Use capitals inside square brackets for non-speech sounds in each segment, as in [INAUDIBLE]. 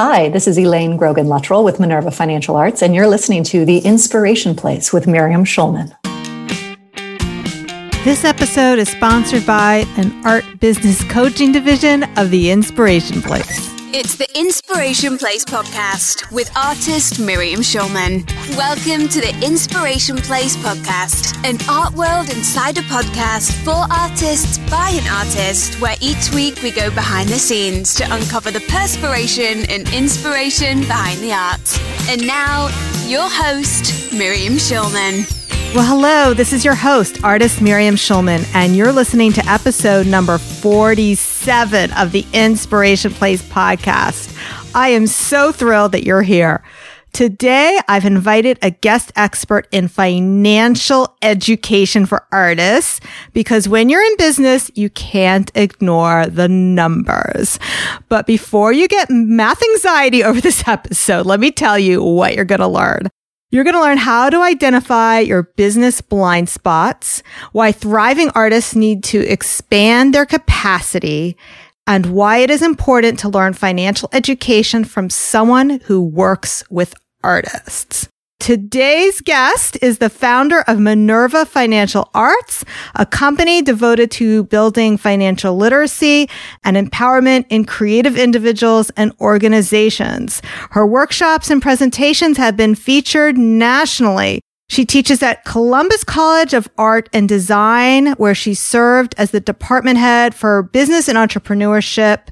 Hi, this is Elaine Grogan Luttrull with Minerva Financial Arts, and you're listening to The Inspiration Place with Miriam Schulman. This episode is sponsored by an art business coaching division of The Inspiration Place. It's the Inspiration Place podcast with artist Miriam Schulman. Welcome to the Inspiration Place podcast, an art world insider podcast for artists by an artist, where each week we go behind the scenes to uncover the perspiration and inspiration behind the art. And now, your host, Miriam Schulman. Well, hello, this is your host, artist Miriam Schulman, and you're listening to episode number 47 of the Inspiration Place podcast. I am so thrilled that you're here. Today, I've invited a guest expert in financial education for artists because when you're in business, you can't ignore the numbers. But before you get math anxiety over this episode, let me tell you what you're going to learn. You're going to learn how to identify your business blind spots, why thriving artists need to expand their capacity, and why it is important to learn financial education from someone who works with artists. Today's guest is the founder of Minerva Financial Arts, a company devoted to building financial literacy and empowerment in creative individuals and organizations. Her workshops and presentations have been featured nationally. She teaches at Columbus College of Art and Design, where she served as the department head for business and entrepreneurship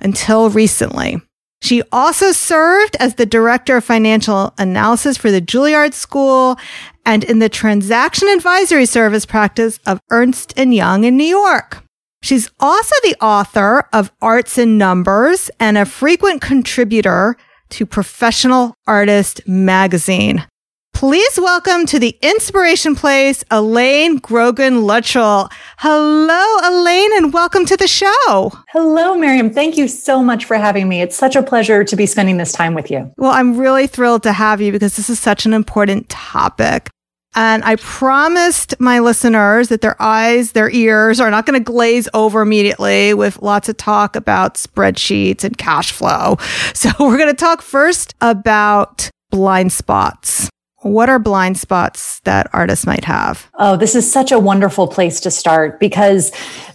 until recently. She also served as the director of financial analysis for the Juilliard School and in the transaction advisory service practice of Ernst and Young in New York. She's also the author of Arts and Numbers and a frequent contributor to Professional Artist magazine. Please welcome to the Inspiration Place, Elaine Grogan Luttrull. Hello, Elaine, and welcome to the show. Hello, Miriam. Thank you so much for having me. It's such a pleasure to be spending this time with you. Well, I'm really thrilled to have you because this is such an important topic. And I promised my listeners that their eyes, their ears are not going to glaze over immediately with lots of talk about spreadsheets and cash flow. [LAUGHS] So we're going to talk first about blind spots. What are blind spots that artists might have? Oh, this is such a wonderful place to start because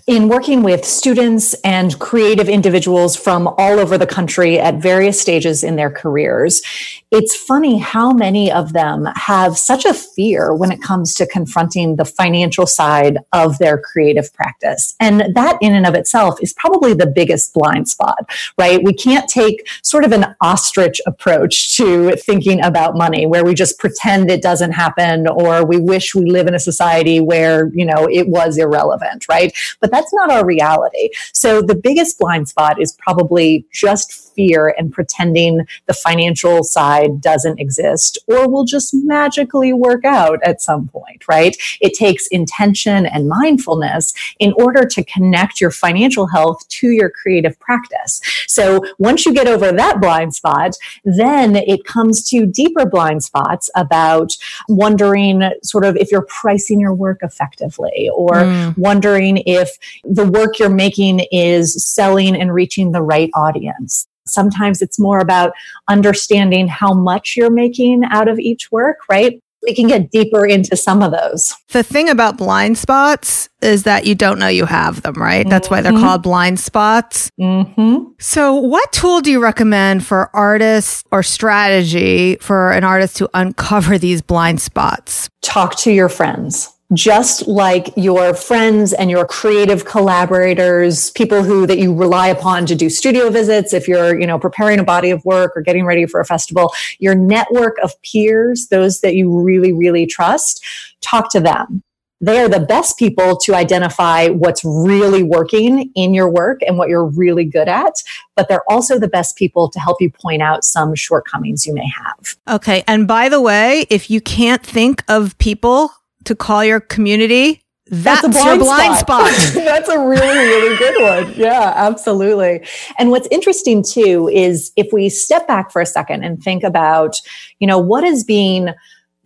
in working with students and creative individuals from all over the country at various stages in their careers, it's funny how many of them have such a fear when it comes to confronting the financial side of their creative practice. And that in and of itself is probably the biggest blind spot, right? We can't take sort of an ostrich approach to thinking about money where we just pretend it doesn't happen or we wish we live in a society where, you know, it was irrelevant, right? But that's not our reality. So the biggest blind spot is probably just fear and pretending the financial side doesn't exist or will just magically work out at some point, right? It takes intention and mindfulness in order to connect your financial health to your creative practice. So once you get over that blind spot, then it comes to deeper blind spots about wondering sort of if you're pricing your work effectively or mm. wondering if the work you're making is selling and reaching the right audience. Sometimes it's more about understanding how much you're making out of each work, right? We can get deeper into some of those. The thing about blind spots is that you don't know you have them, right? Mm-hmm. That's why they're mm-hmm. called blind spots. Mm-hmm. So, what tool do you recommend for artists or strategy for an artist to uncover these blind spots? Talk to your friends just like your friends and your creative collaborators, people who that you rely upon to do studio visits, if you're, you know, preparing a body of work or getting ready for a festival, your network of peers, those that you really, really trust, talk to them. They are the best people to identify what's really working in your work and what you're really good at, but they're also the best people to help you point out some shortcomings you may have. Okay. And by the way, if you can't think of people to call your community, that's, that's a blind, blind spot. spot. [LAUGHS] that's a really, really good one. Yeah, absolutely. And what's interesting too is if we step back for a second and think about, you know, what is being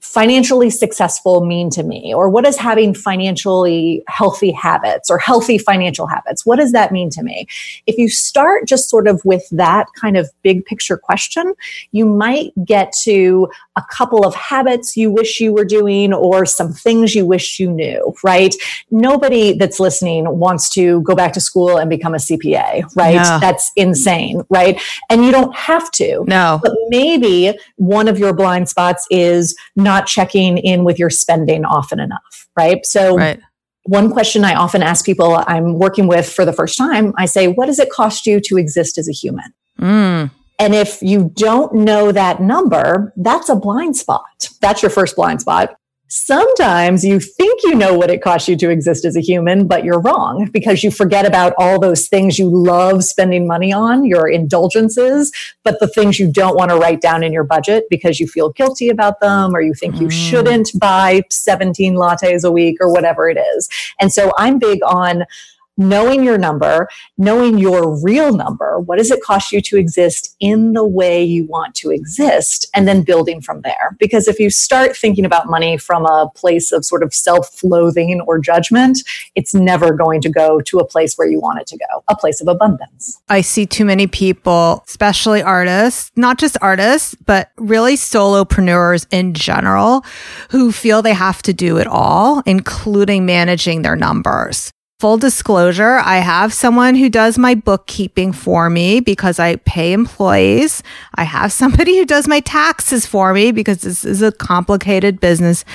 financially successful mean to me? Or what does having financially healthy habits or healthy financial habits, what does that mean to me? If you start just sort of with that kind of big picture question, you might get to a couple of habits you wish you were doing or some things you wish you knew, right? Nobody that's listening wants to go back to school and become a CPA, right? No. That's insane, right? And you don't have to. No. But maybe one of your blind spots is not checking in with your spending often enough, right? So, right. one question I often ask people I'm working with for the first time, I say, what does it cost you to exist as a human? Mm. And if you don't know that number, that's a blind spot. That's your first blind spot. Sometimes you think you know what it costs you to exist as a human, but you're wrong because you forget about all those things you love spending money on, your indulgences, but the things you don't want to write down in your budget because you feel guilty about them or you think you mm. shouldn't buy 17 lattes a week or whatever it is. And so I'm big on knowing your number, knowing your real number, what does it cost you to exist in the way you want to exist, and then building from there. Because if you start thinking about money from a place of sort of self loathing or judgment, it's never going to go to a place where you want it to go, a place of abundance. I see too many people, especially artists, not just artists, but really solopreneurs in general, who feel they have to do it all, including managing their numbers full disclosure, I have someone who does my bookkeeping for me because I pay employees. I have somebody who does my taxes for me because this is a complicated business.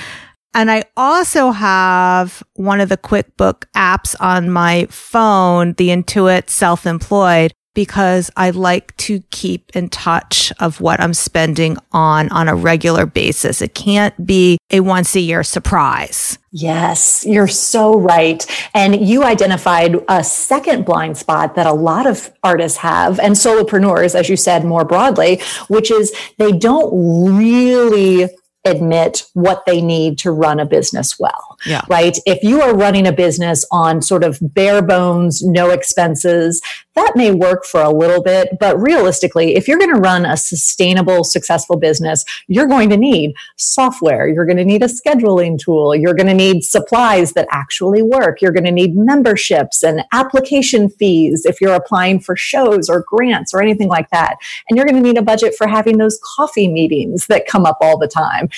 And I also have one of the QuickBook apps on my phone, the Intuit Self Employed, because I like to keep in touch of what I'm spending on on a regular basis. It can't be a once a year surprise. Yes, you're so right. And you identified a second blind spot that a lot of artists have and solopreneurs, as you said more broadly, which is they don't really admit what they need to run a business well. Yeah. Right. If you are running a business on sort of bare bones, no expenses, that may work for a little bit. But realistically, if you're going to run a sustainable, successful business, you're going to need software. You're going to need a scheduling tool. You're going to need supplies that actually work. You're going to need memberships and application fees if you're applying for shows or grants or anything like that. And you're going to need a budget for having those coffee meetings that come up all the time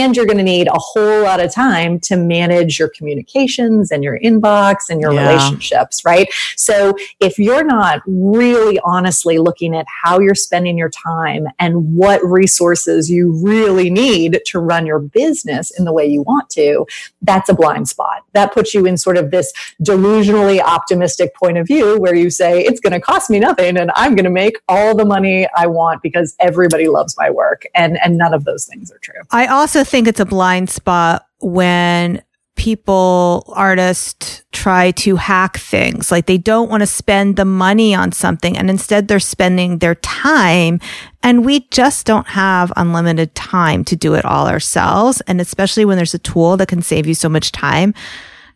and you're going to need a whole lot of time to manage your communications and your inbox and your yeah. relationships, right? So if you're not really honestly looking at how you're spending your time and what resources you really need to run your business in the way you want to, that's a blind spot. That puts you in sort of this delusionally optimistic point of view where you say, it's going to cost me nothing and I'm going to make all the money I want because everybody loves my work. And, and none of those things are true. I also think it's a blind spot when people, artists try to hack things. Like they don't want to spend the money on something and instead they're spending their time. And we just don't have unlimited time to do it all ourselves. And especially when there's a tool that can save you so much time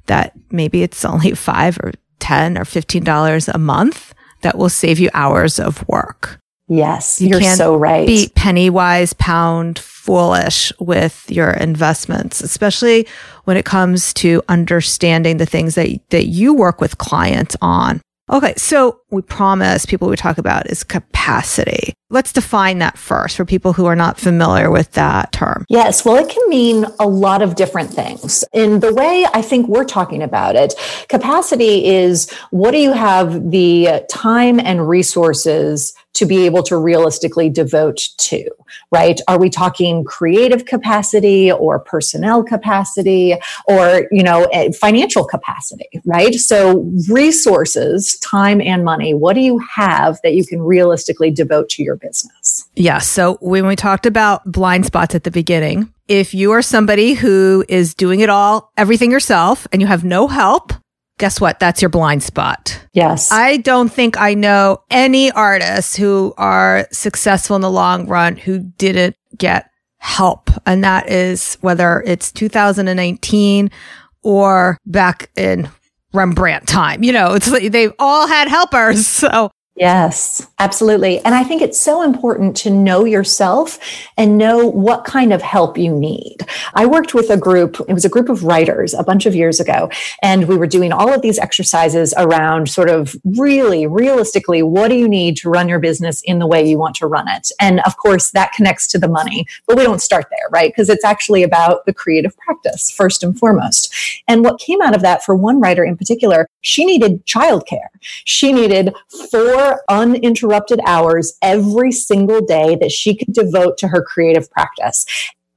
that maybe it's only five or 10 or $15 a month that will save you hours of work. Yes, you are so right. Be penny wise, pound foolish with your investments, especially when it comes to understanding the things that, that you work with clients on. Okay. So we promise people we talk about is capacity. Let's define that first for people who are not familiar with that term. Yes. Well, it can mean a lot of different things. In the way I think we're talking about it, capacity is what do you have the time and resources to be able to realistically devote to, right? Are we talking creative capacity or personnel capacity or, you know, eh, financial capacity, right? So resources, time and money, what do you have that you can realistically devote to your business? Yeah. So when we talked about blind spots at the beginning, if you are somebody who is doing it all, everything yourself and you have no help, guess what? That's your blind spot. Yes. I don't think I know any artists who are successful in the long run who didn't get help. And that is whether it's 2019 or back in Rembrandt time. You know, it's they've all had helpers. [LAUGHS] So Yes, absolutely. And I think it's so important to know yourself and know what kind of help you need. I worked with a group, it was a group of writers a bunch of years ago, and we were doing all of these exercises around sort of really realistically, what do you need to run your business in the way you want to run it? And of course, that connects to the money, but we don't start there, right? Because it's actually about the creative practice first and foremost. And what came out of that for one writer in particular, she needed childcare. She needed four uninterrupted hours every single day that she could devote to her creative practice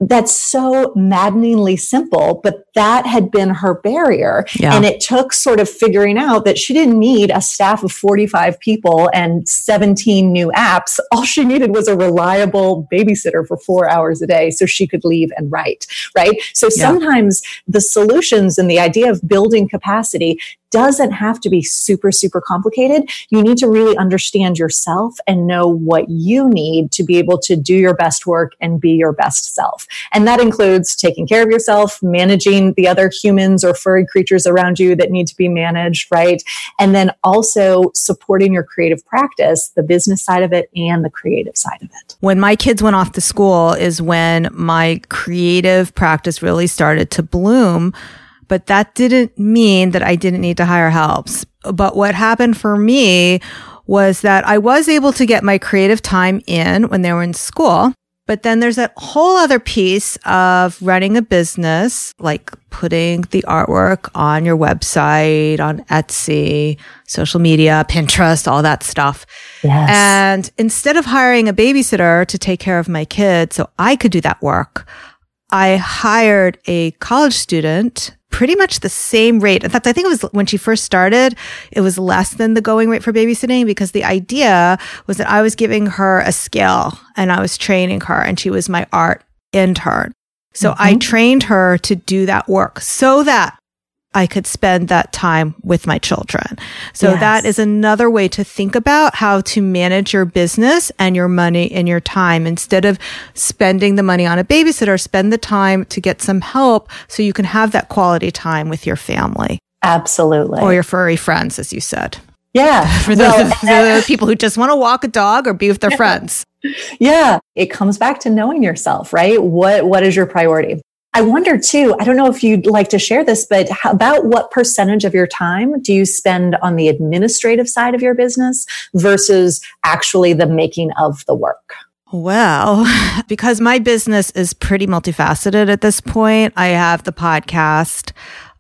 that's so maddeningly simple, but that had been her barrier. Yeah. And it took sort of figuring out that she didn't need a staff of 45 people and 17 new apps. All she needed was a reliable babysitter for four hours a day so she could leave and write, right? So yeah. sometimes the solutions and the idea of building capacity doesn't have to be super, super complicated. You need to really understand yourself and know what you need to be able to do your best work and be your best self. And that includes taking care of yourself, managing the other humans or furry creatures around you that need to be managed, right? And then also supporting your creative practice, the business side of it and the creative side of it. When my kids went off to school is when my creative practice really started to bloom but that didn't mean that I didn't need to hire helps. But what happened for me was that I was able to get my creative time in when they were in school. But then there's that whole other piece of running a business, like putting the artwork on your website, on Etsy, social media, Pinterest, all that stuff. Yes. And instead of hiring a babysitter to take care of my kids so I could do that work, I hired a college student pretty much the same rate. In fact, I think it was when she first started, it was less than the going rate for babysitting because the idea was that I was giving her a skill and I was training her and she was my art intern. So mm-hmm. I trained her to do that work so that I could spend that time with my children. So yes. that is another way to think about how to manage your business and your money and your time. Instead of spending the money on a babysitter, spend the time to get some help so you can have that quality time with your family. Absolutely. Or your furry friends, as you said. Yeah. [LAUGHS] For those, well, for those people who just want to walk a dog or be with their [LAUGHS] friends. Yeah. It comes back to knowing yourself, right? What what is your priority? I wonder too, I don't know if you'd like to share this, but about what percentage of your time do you spend on the administrative side of your business versus actually the making of the work? Well, [LAUGHS] because my business is pretty multifaceted at this point, I have the podcast.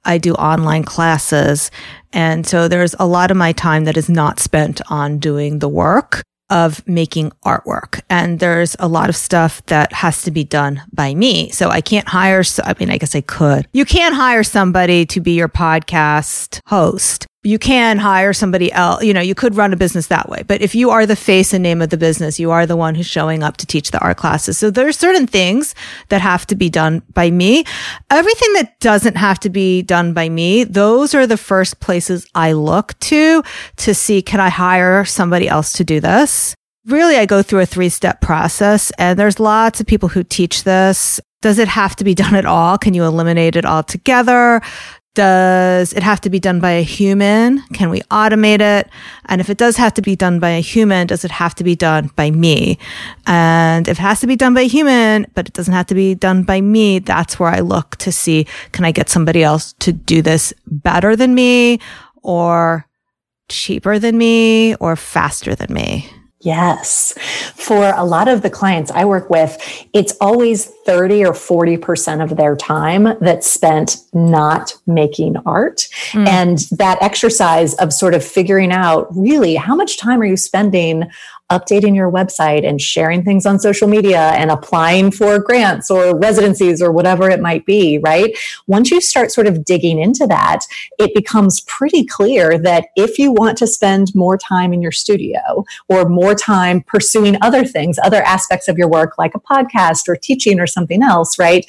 I do online classes. And so there's a lot of my time that is not spent on doing the work of making artwork. And there's a lot of stuff that has to be done by me. So I can't hire, so, I mean, I guess I could. You can't hire somebody to be your podcast host you can hire somebody else. You know, you could run a business that way. But if you are the face and name of the business, you are the one who's showing up to teach the art classes. So there are certain things that have to be done by me. Everything that doesn't have to be done by me, those are the first places I look to to see, can I hire somebody else to do this? Really, I go through a three step process and there's lots of people who teach this. Does it have to be done at all? Can you eliminate it altogether? Does it have to be done by a human? Can we automate it? And if it does have to be done by a human, does it have to be done by me? And if it has to be done by a human, but it doesn't have to be done by me, that's where I look to see, can I get somebody else to do this better than me or cheaper than me or faster than me? Yes. For a lot of the clients I work with, it's always 30 or 40% of their time that's spent not making art. Mm. And that exercise of sort of figuring out really how much time are you spending updating your website and sharing things on social media and applying for grants or residencies or whatever it might be, right? Once you start sort of digging into that, it becomes pretty clear that if you want to spend more time in your studio or more time pursuing other things, other aspects of your work, like a podcast or teaching or something else, right?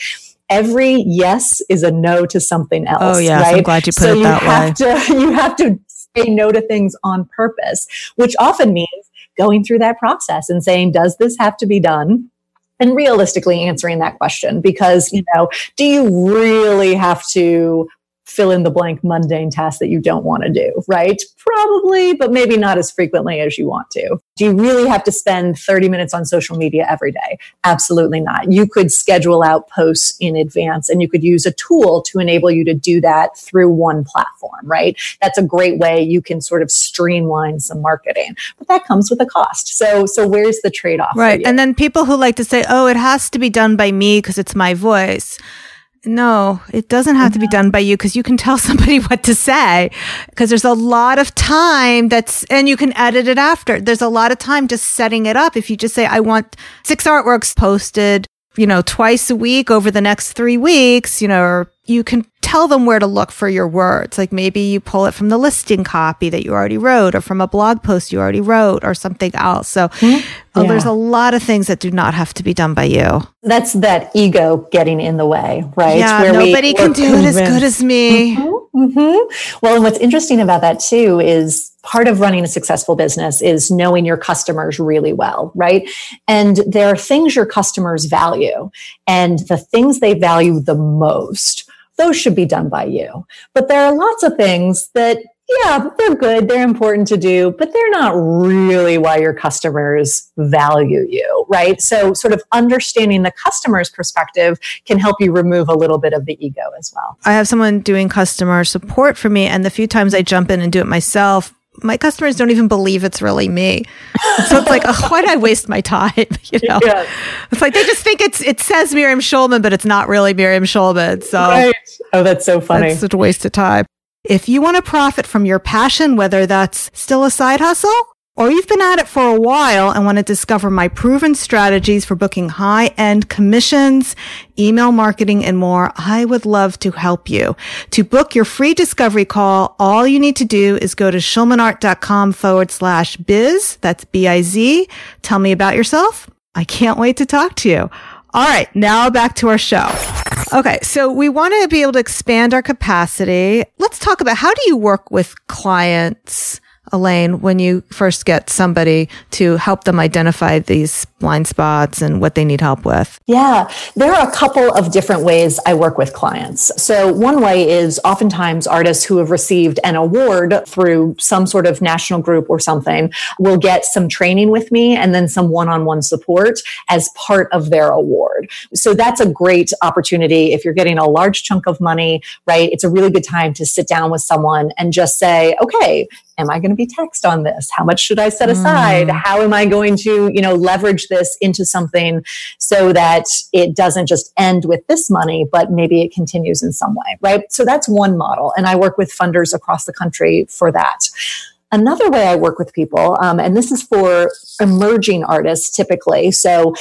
Every yes is a no to something else. Oh yeah, right? I'm glad you put so it that you way. To, [LAUGHS] you have to say no to things on purpose, which often means going through that process and saying, does this have to be done? And realistically answering that question because, you know, do you really have to fill in the blank mundane task that you don't want to do, right? Probably, but maybe not as frequently as you want to. Do you really have to spend 30 minutes on social media every day? Absolutely not. You could schedule out posts in advance and you could use a tool to enable you to do that through one platform, right? That's a great way you can sort of streamline some marketing, but that comes with a cost. So, so where's the trade off? Right. And then people who like to say, oh, it has to be done by me because it's my voice. No, it doesn't have to be done by you because you can tell [LAUGHS] somebody what to say because there's a lot of time that's, and you can edit it after. There's a lot of time just setting it up. If you just say, I want six artworks posted, you know, twice a week over the next three weeks, you know, or you can tell them where to look for your words. Like maybe you pull it from the listing copy that you already wrote or from a blog post you already wrote or something else. So mm-hmm. oh, there's a lot of things that do not have to be done by you. That's that ego getting in the way, right? Yeah, Where nobody can do it as good as me. Mm-hmm, mm-hmm. Well, and what's interesting about that too is part of running a successful business is knowing your customers really well, right? And there are things your customers value and the things they value the most those should be done by you. But there are lots of things that, yeah, they're good, they're important to do, but they're not really why your customers value you, right? So, sort of understanding the customer's perspective can help you remove a little bit of the ego as well. I have someone doing customer support for me, and the few times I jump in and do it myself, my customers don't even believe it's really me. So it's like, oh, why did I waste my time? [LAUGHS] You know, it's like they just think it's it says Miriam Schulman, but it's not really Miriam Schulman. So, right. oh, that's so funny. It's such a waste of time. If you want to profit from your passion, whether that's still a side hustle or you've been at it for a while and want to discover my proven strategies for booking high end commissions, email marketing, and more, I would love to help you. To book your free discovery call, all you need to do is go to schulmanart.com forward slash biz. That's B-I-Z. Tell me about yourself. I can't wait to talk to you. All right. Now back to our show. Okay. So we want to be able to expand our capacity. Let's talk about how do you work with clients? Elaine, when you first get somebody to help them identify these blind spots and what they need help with? Yeah, there are a couple of different ways I work with clients. So, one way is oftentimes artists who have received an award through some sort of national group or something will get some training with me and then some one on one support as part of their award. So, that's a great opportunity if you're getting a large chunk of money, right? It's a really good time to sit down with someone and just say, okay, am I going to be taxed on this? How much should I set aside? Mm. How am I going to, you know, leverage this into something so that it doesn't just end with this money, but maybe it continues in some way, right? So that's one model. And I work with funders across the country for that. Another way I work with people, um, and this is for emerging artists typically. So,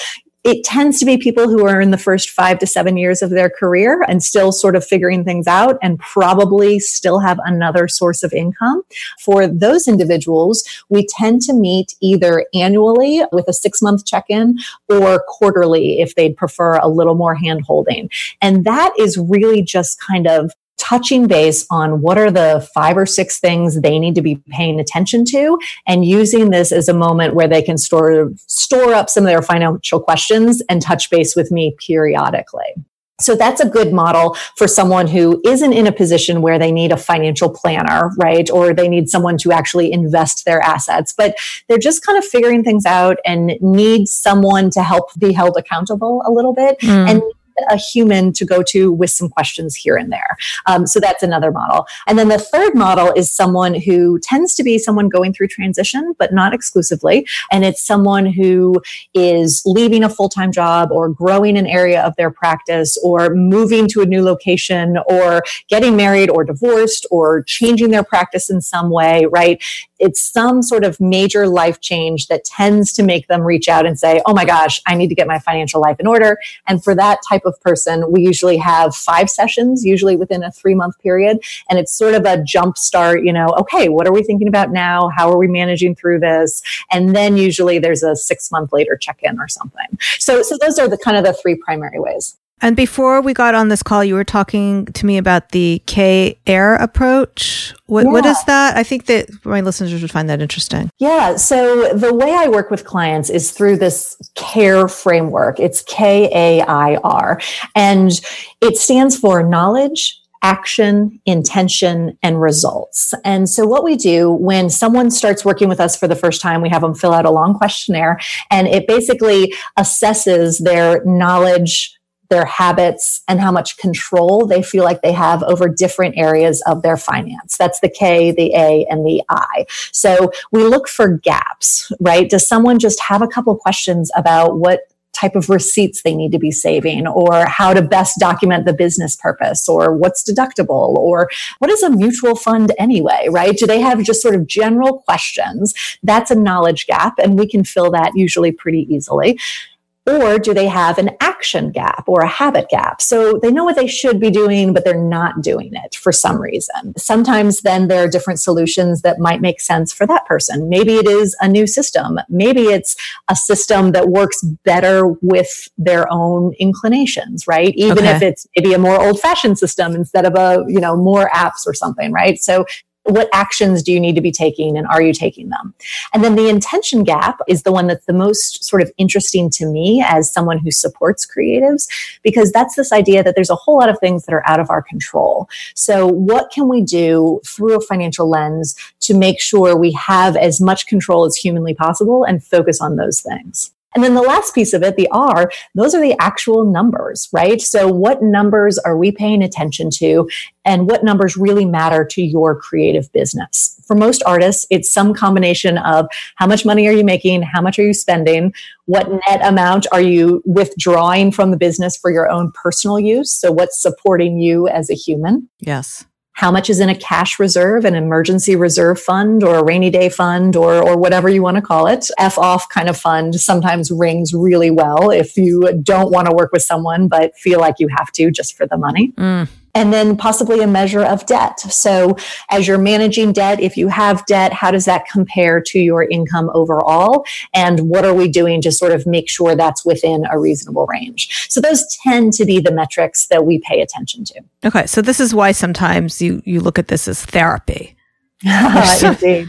it tends to be people who are in the first five to seven years of their career and still sort of figuring things out and probably still have another source of income. For those individuals, we tend to meet either annually with a six month check in or quarterly if they'd prefer a little more hand holding. And that is really just kind of touching base on what are the five or six things they need to be paying attention to and using this as a moment where they can store store up some of their financial questions and touch base with me periodically. So that's a good model for someone who isn't in a position where they need a financial planner, right? Or they need someone to actually invest their assets, but they're just kind of figuring things out and need someone to help be held accountable a little bit mm. and a human to go to with some questions here and there. Um, so that's another model. And then the third model is someone who tends to be someone going through transition, but not exclusively. And it's someone who is leaving a full time job or growing an area of their practice or moving to a new location or getting married or divorced or changing their practice in some way, right? It's some sort of major life change that tends to make them reach out and say, Oh my gosh, I need to get my financial life in order. And for that type of person, we usually have five sessions, usually within a three month period. And it's sort of a jump start, you know, okay, what are we thinking about now? How are we managing through this? And then usually there's a six month later check in or something. So, so those are the kind of the three primary ways. And before we got on this call, you were talking to me about the K air approach. What, yeah. what is that? I think that my listeners would find that interesting. Yeah. So the way I work with clients is through this KAIR framework. It's K A I R. And it stands for knowledge, action, intention, and results. And so what we do when someone starts working with us for the first time, we have them fill out a long questionnaire and it basically assesses their knowledge, their habits and how much control they feel like they have over different areas of their finance. That's the K, the A, and the I. So we look for gaps, right? Does someone just have a couple questions about what type of receipts they need to be saving or how to best document the business purpose or what's deductible or what is a mutual fund anyway, right? Do they have just sort of general questions? That's a knowledge gap and we can fill that usually pretty easily. Or do they have an action gap or a habit gap? So they know what they should be doing, but they're not doing it for some reason. Sometimes then there are different solutions that might make sense for that person. Maybe it is a new system. Maybe it's a system that works better with their own inclinations, right? Even okay. if it's maybe a more old fashioned system instead of a, you know, more apps or something, right? So what actions do you need to be taking and are you taking them? And then the intention gap is the one that's the most sort of interesting to me as someone who supports creatives, because that's this idea that there's a whole lot of things that are out of our control. So what can we do through a financial lens to make sure we have as much control as humanly possible and focus on those things? And then the last piece of it, the R, those are the actual numbers, right? So what numbers are we paying attention to and what numbers really matter to your creative business? For most artists, it's some combination of how much money are you making? How much are you spending? What net amount are you withdrawing from the business for your own personal use? So what's supporting you as a human? Yes how much is in a cash reserve, an emergency reserve fund or a rainy day fund or, or whatever you want to call it. F off kind of fund sometimes rings really well if you don't want to work with someone, but feel like you have to just for the money. Mm and then possibly a measure of debt. So as you're managing debt, if you have debt, how does that compare to your income overall? And what are we doing to sort of make sure that's within a reasonable range? So those tend to be the metrics that we pay attention to. Okay. So this is why sometimes you, you look at this as therapy. [LAUGHS] Indeed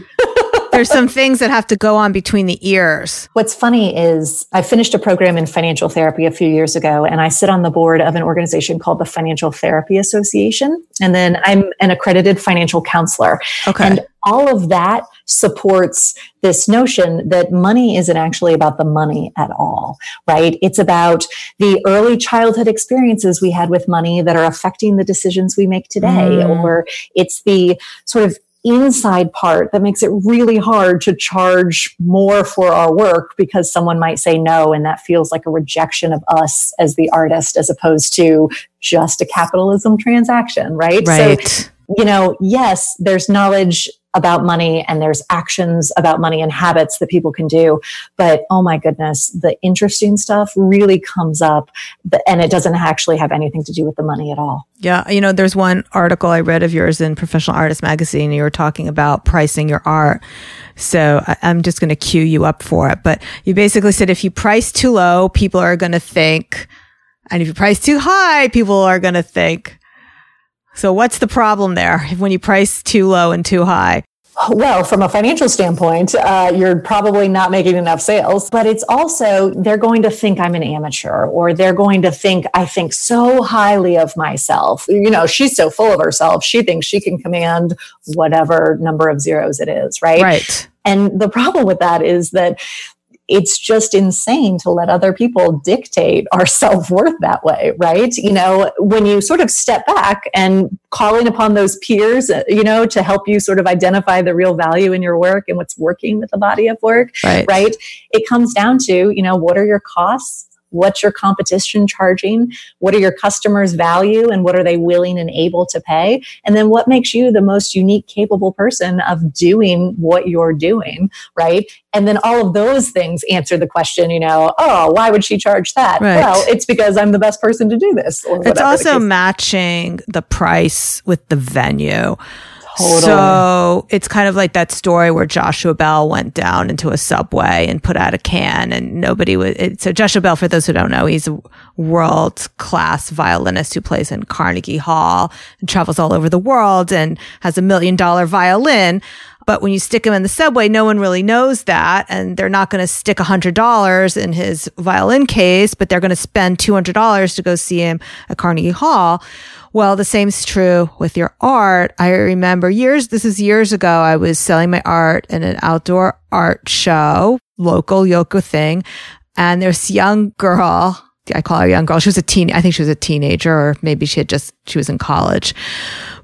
there's some things that have to go on between the ears. What's funny is I finished a program in financial therapy a few years ago, and I sit on the board of an organization called the Financial Therapy Association. And then I'm an accredited financial counselor. Okay. And all of that supports this notion that money isn't actually about the money at all, right? It's about the early childhood experiences we had with money that are affecting the decisions we make today, mm. or it's the sort of inside part that makes it really hard to charge more for our work because someone might say no and that feels like a rejection of us as the artist as opposed to just a capitalism transaction right? Right. so you know yes there's knowledge about money and there's actions about money and habits that people can do. But oh my goodness, the interesting stuff really comes up and it doesn't actually have anything to do with the money at all. Yeah. You know, there's one article I read of yours in Professional Artist Magazine. You were talking about pricing your art. So I'm just going to cue you up for it. But you basically said if you price too low, people are going to think, and if you price too high, people are going to think, so what's the problem there when you price too low and too high? Well, from a financial standpoint, uh, you're probably not making enough sales, but it's also they're going to think I'm an amateur or they're going to think I think so highly of myself. You know, she's so full of herself. She thinks she can command whatever number of zeros it is, right? Right. And the problem with that is that it's just insane to let other people dictate our [LAUGHS] self-worth that way right? You know when you sort of step back and calling upon those peers uh, you know to help you sort of identify the real value in your work and what's working with the body of work right, right? it comes down to you know what are your costs What's your competition charging? What are your customers value and what are they willing and able to pay? And then what makes you the most unique, capable person of doing what you're doing, right? And then all of those things answer the question, you know, oh, why would she charge that? Right. Well, it's because I'm the best person to do this. it's also matching the price with the venue. Totally. So it's kind of like that story where Joshua Bell went down into a subway and put out a can and nobody was. It, so Joshua Bell, for those who don't know, he's a world class violinist who plays in Carnegie Hall and travels all over the world and has a million dollar violin. But when you stick him in the subway, no one really knows that. And they're not going to stick a $100 in his violin case, but they're going to spend $200 to go see him at Carnegie Hall. Well, the same is true with your art. I remember years, this is years ago, I was selling my art in an outdoor art show, local Yoko thing. And there's young girl. I call her a young girl. She was a teen. I think she was a teenager or maybe she had just, she was in college,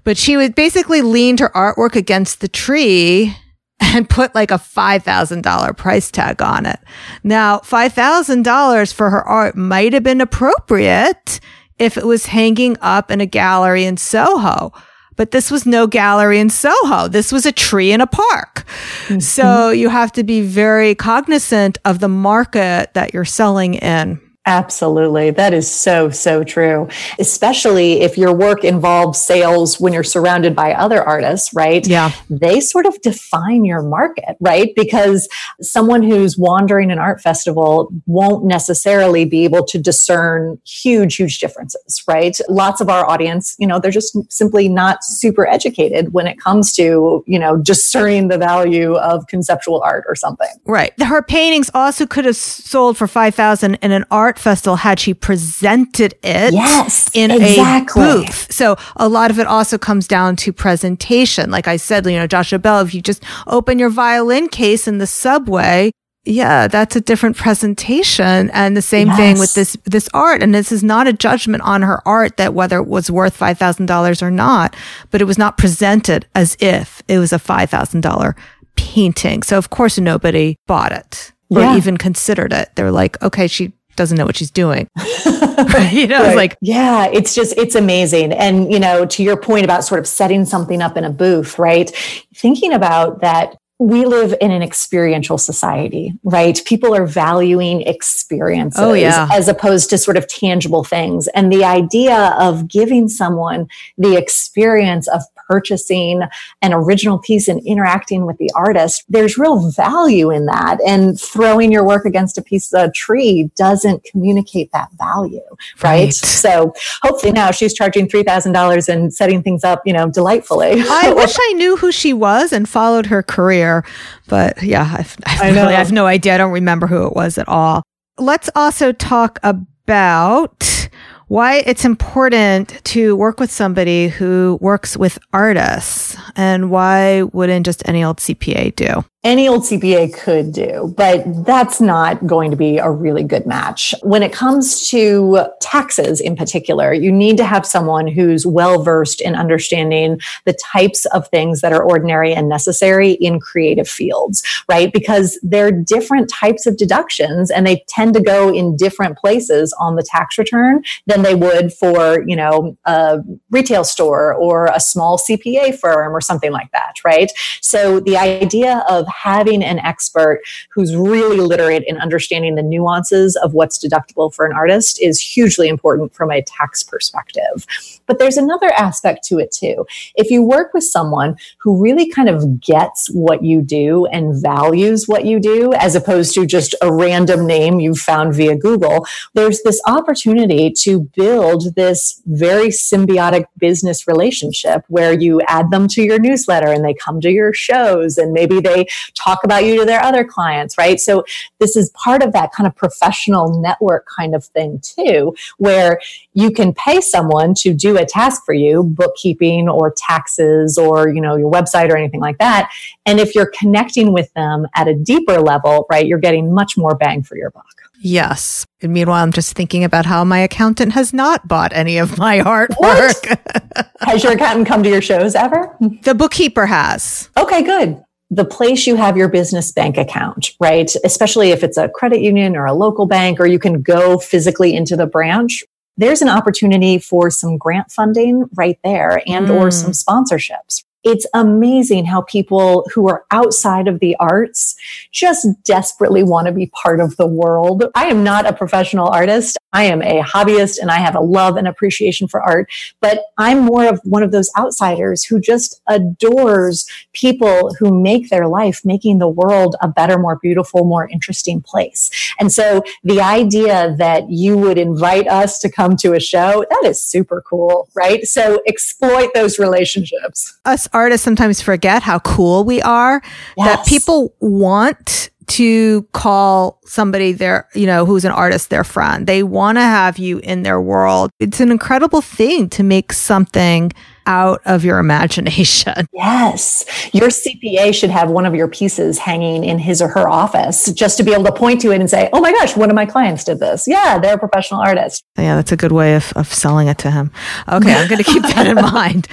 but she would basically leaned her artwork against the tree and put like a $5,000 price tag on it. Now, $5,000 for her art might have been appropriate if it was hanging up in a gallery in Soho. But this was no gallery in Soho. This was a tree in a park. Mm-hmm. So you have to be very cognizant of the market that you're selling in. Absolutely. That is so, so true. Especially if your work involves sales when you're surrounded by other artists, right? Yeah. They sort of define your market, right? Because someone who's wandering an art festival won't necessarily be able to discern huge, huge differences, right? Lots of our audience, you know, they're just simply not super educated when it comes to, you know, discerning the value of conceptual art or something. Right. Her paintings also could have sold for 5000 in an art art festival had she presented it yes, in exactly. a booth. So a lot of it also comes down to presentation. Like I said, you know, Joshua Bell, if you just open your violin case in the subway, yeah, that's a different presentation. And the same yes. thing with this, this art. And this is not a judgment on her art that whether it was worth $5,000 or not, but it was not presented as if it was a $5,000 painting. So of course nobody bought it or yeah. even considered it. They're like, okay, she doesn't know what she's doing. [LAUGHS] [LAUGHS] you know, right. it's like, yeah, it's just, it's amazing. And, you know, to your point about sort of setting something up in a booth, right? Thinking about that we live in an experiential society, right? People are valuing experiences oh, yeah. as opposed to sort of tangible things. And the idea of giving someone the experience of purchasing an original piece and interacting with the artist, there's real value in that. And throwing your work against a piece of a tree doesn't communicate that value, right? right. So hopefully now she's charging $3,000 and setting things up, you know, delightfully. I [LAUGHS] wish I knew who she was and followed her career. But yeah, I've, [LAUGHS] I've I, really, I have no idea. I don't remember who it was at all. Let's also talk about why it's important to work with somebody who works with artists and why wouldn't just any old CPA do? Any old CPA could do, but that's not going to be a really good match. When it comes to taxes in particular, you need to have someone who's well versed in understanding the types of things that are ordinary and necessary in creative fields, right? Because they're different types of deductions and they tend to go in different places on the tax return than they would for, you know, a retail store or a small CPA firm or something like that, right? So the idea of having an expert who's really literate in understanding the nuances of what's deductible for an artist is hugely important from a tax perspective. But there's another aspect to it too. If you work with someone who really kind of gets what you do and values what you do, as opposed to just a random name you found via Google, there's this opportunity to build this very symbiotic business relationship where you add them to your newsletter and they come to your shows and maybe they talk about you to their other clients, right? So this is part of that kind of professional network kind of thing too, where you can pay someone to do a task for you, bookkeeping or taxes or, you know, your website or anything like that. And if you're connecting with them at a deeper level, right, you're getting much more bang for your buck. Yes. And meanwhile, I'm just thinking about how my accountant has not bought any of my [LAUGHS] artwork. has your accountant come to your shows ever? The bookkeeper has. Okay, good the place you have your business bank account, right? Especially if it's a credit union or a local bank, or you can go physically into the branch. There's an opportunity for some grant funding right there and mm. or some sponsorships, it's amazing how people who are outside of the arts just desperately want to be part of the world. I am not a professional artist. I am a hobbyist and I have a love and appreciation for art, but I'm more of one of those outsiders who just adores people who make their life making the world a better, more beautiful, more interesting place. And so the idea that you would invite us to come to a show, that is super cool, right? So exploit those relationships. Us artists sometimes forget how cool we are, yes. that people want to call somebody their, you know, who's an artist their friend. They want to have you in their world. It's an incredible thing to make something out of your imagination. [LAUGHS] Yes. Your CPA should have one of your pieces hanging in his or her office just to be able to point to it and say, oh my gosh, one of my clients did this. Yeah, they're a professional artist. Yeah, that's a good way of, of selling it to him. Okay, I'm going to keep that in [LAUGHS] mind.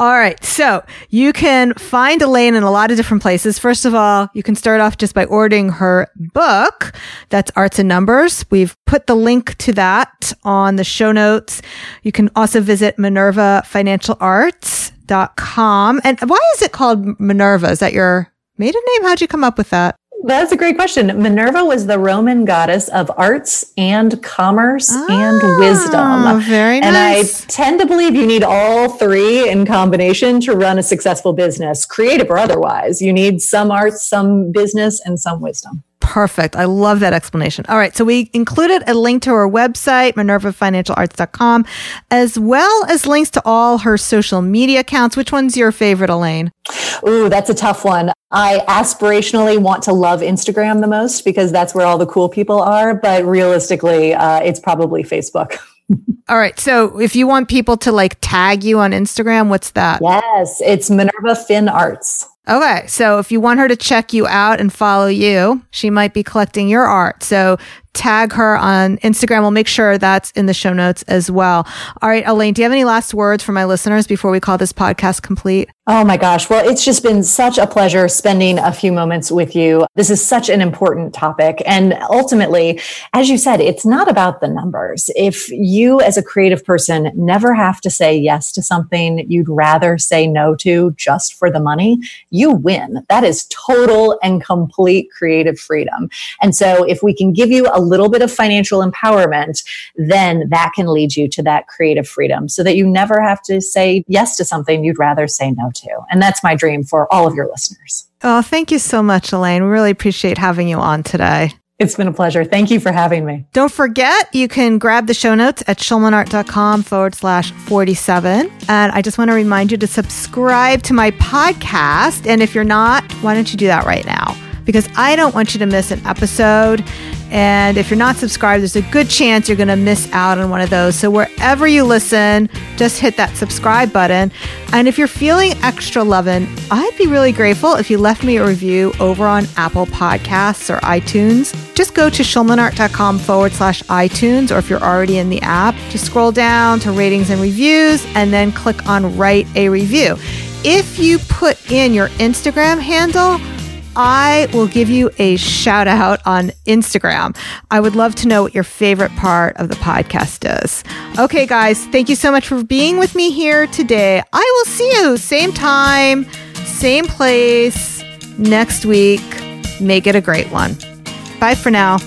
All right. So you can find Elaine in a lot of different places. First of all, you can start off just by ordering her book. That's Arts and Numbers. We've put the link to that on the show notes. You can also visit Minerva Financial Arts.com. And why is it called Minerva? Is that your maiden name? How'd you come up with that? That's a great question. Minerva was the Roman goddess of arts and commerce oh, and ah, wisdom. Very nice. And I tend to believe you need all three in combination to run a successful business, creative or otherwise. You need some arts, some business, and some wisdom. Perfect. I love that explanation. All right. So we included a link to her website, minervafinancialarts.com, as well as links to all her social media accounts. Which one's your favorite, Elaine? Ooh, that's a tough one. I aspirationally want to love Instagram the most because that's where all the cool people are. But realistically, uh, it's probably Facebook. [LAUGHS] All right. So if you want people to like tag you on Instagram, what's that? Yes, it's Minerva Fin Arts. Okay. So if you want her to check you out and follow you, she might be collecting your art. So tag her on Instagram. We'll make sure that's in the show notes as well. All right, Elaine, do you have any last words for my listeners before we call this podcast complete? Oh my gosh. Well, it's just been such a pleasure spending a few moments with you. This is such an important topic. And ultimately, as you said, it's not about the numbers. If you as a creative person never have to say yes to something you'd rather say no to just for the money, you win. That is total and complete creative freedom. And so if we can give you a little bit of financial empowerment, then that can lead you to that creative freedom so that you never have to say yes to something you'd rather say no to. And that's my dream for all of your listeners. Oh, thank you so much, Elaine. We really appreciate having you on today. It's been a pleasure. Thank you for having me. Don't forget, you can grab the show notes at schulmanart.com forward slash 47. And I just want to remind you to subscribe to my podcast. And if you're not, why don't you do that right now? Because I don't want you to miss an episode. And if you're not subscribed, there's a good chance you're going to miss out on one of those. So wherever you listen, just hit that subscribe button. And if you're feeling extra loving, I'd be really grateful if you left me a review over on Apple Podcasts or iTunes. Just go to schulmanart.com forward slash iTunes, or if you're already in the app, just scroll down to ratings and reviews and then click on write a review. If you put in your Instagram handle, I will give you a shout out on Instagram. I would love to know what your favorite part of the podcast is. Okay, guys, thank you so much for being with me here today. I will see you same time, same place next week. Make it a great one. Bye for now.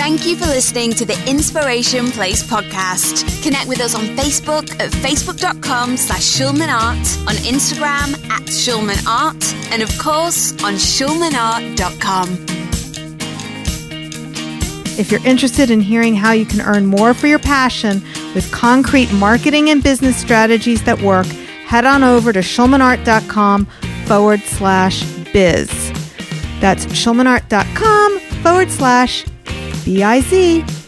Thank you for listening to the Inspiration Place podcast. Connect with us on Facebook at facebook.com slash schulmanart, on Instagram at schulmanart, and of course on schulmanart.com. If you're interested in hearing how you can earn more for your passion with concrete marketing and business strategies that work, head on over to schulmanart.com forward slash biz. That's schulmanart.com forward slash B I Z.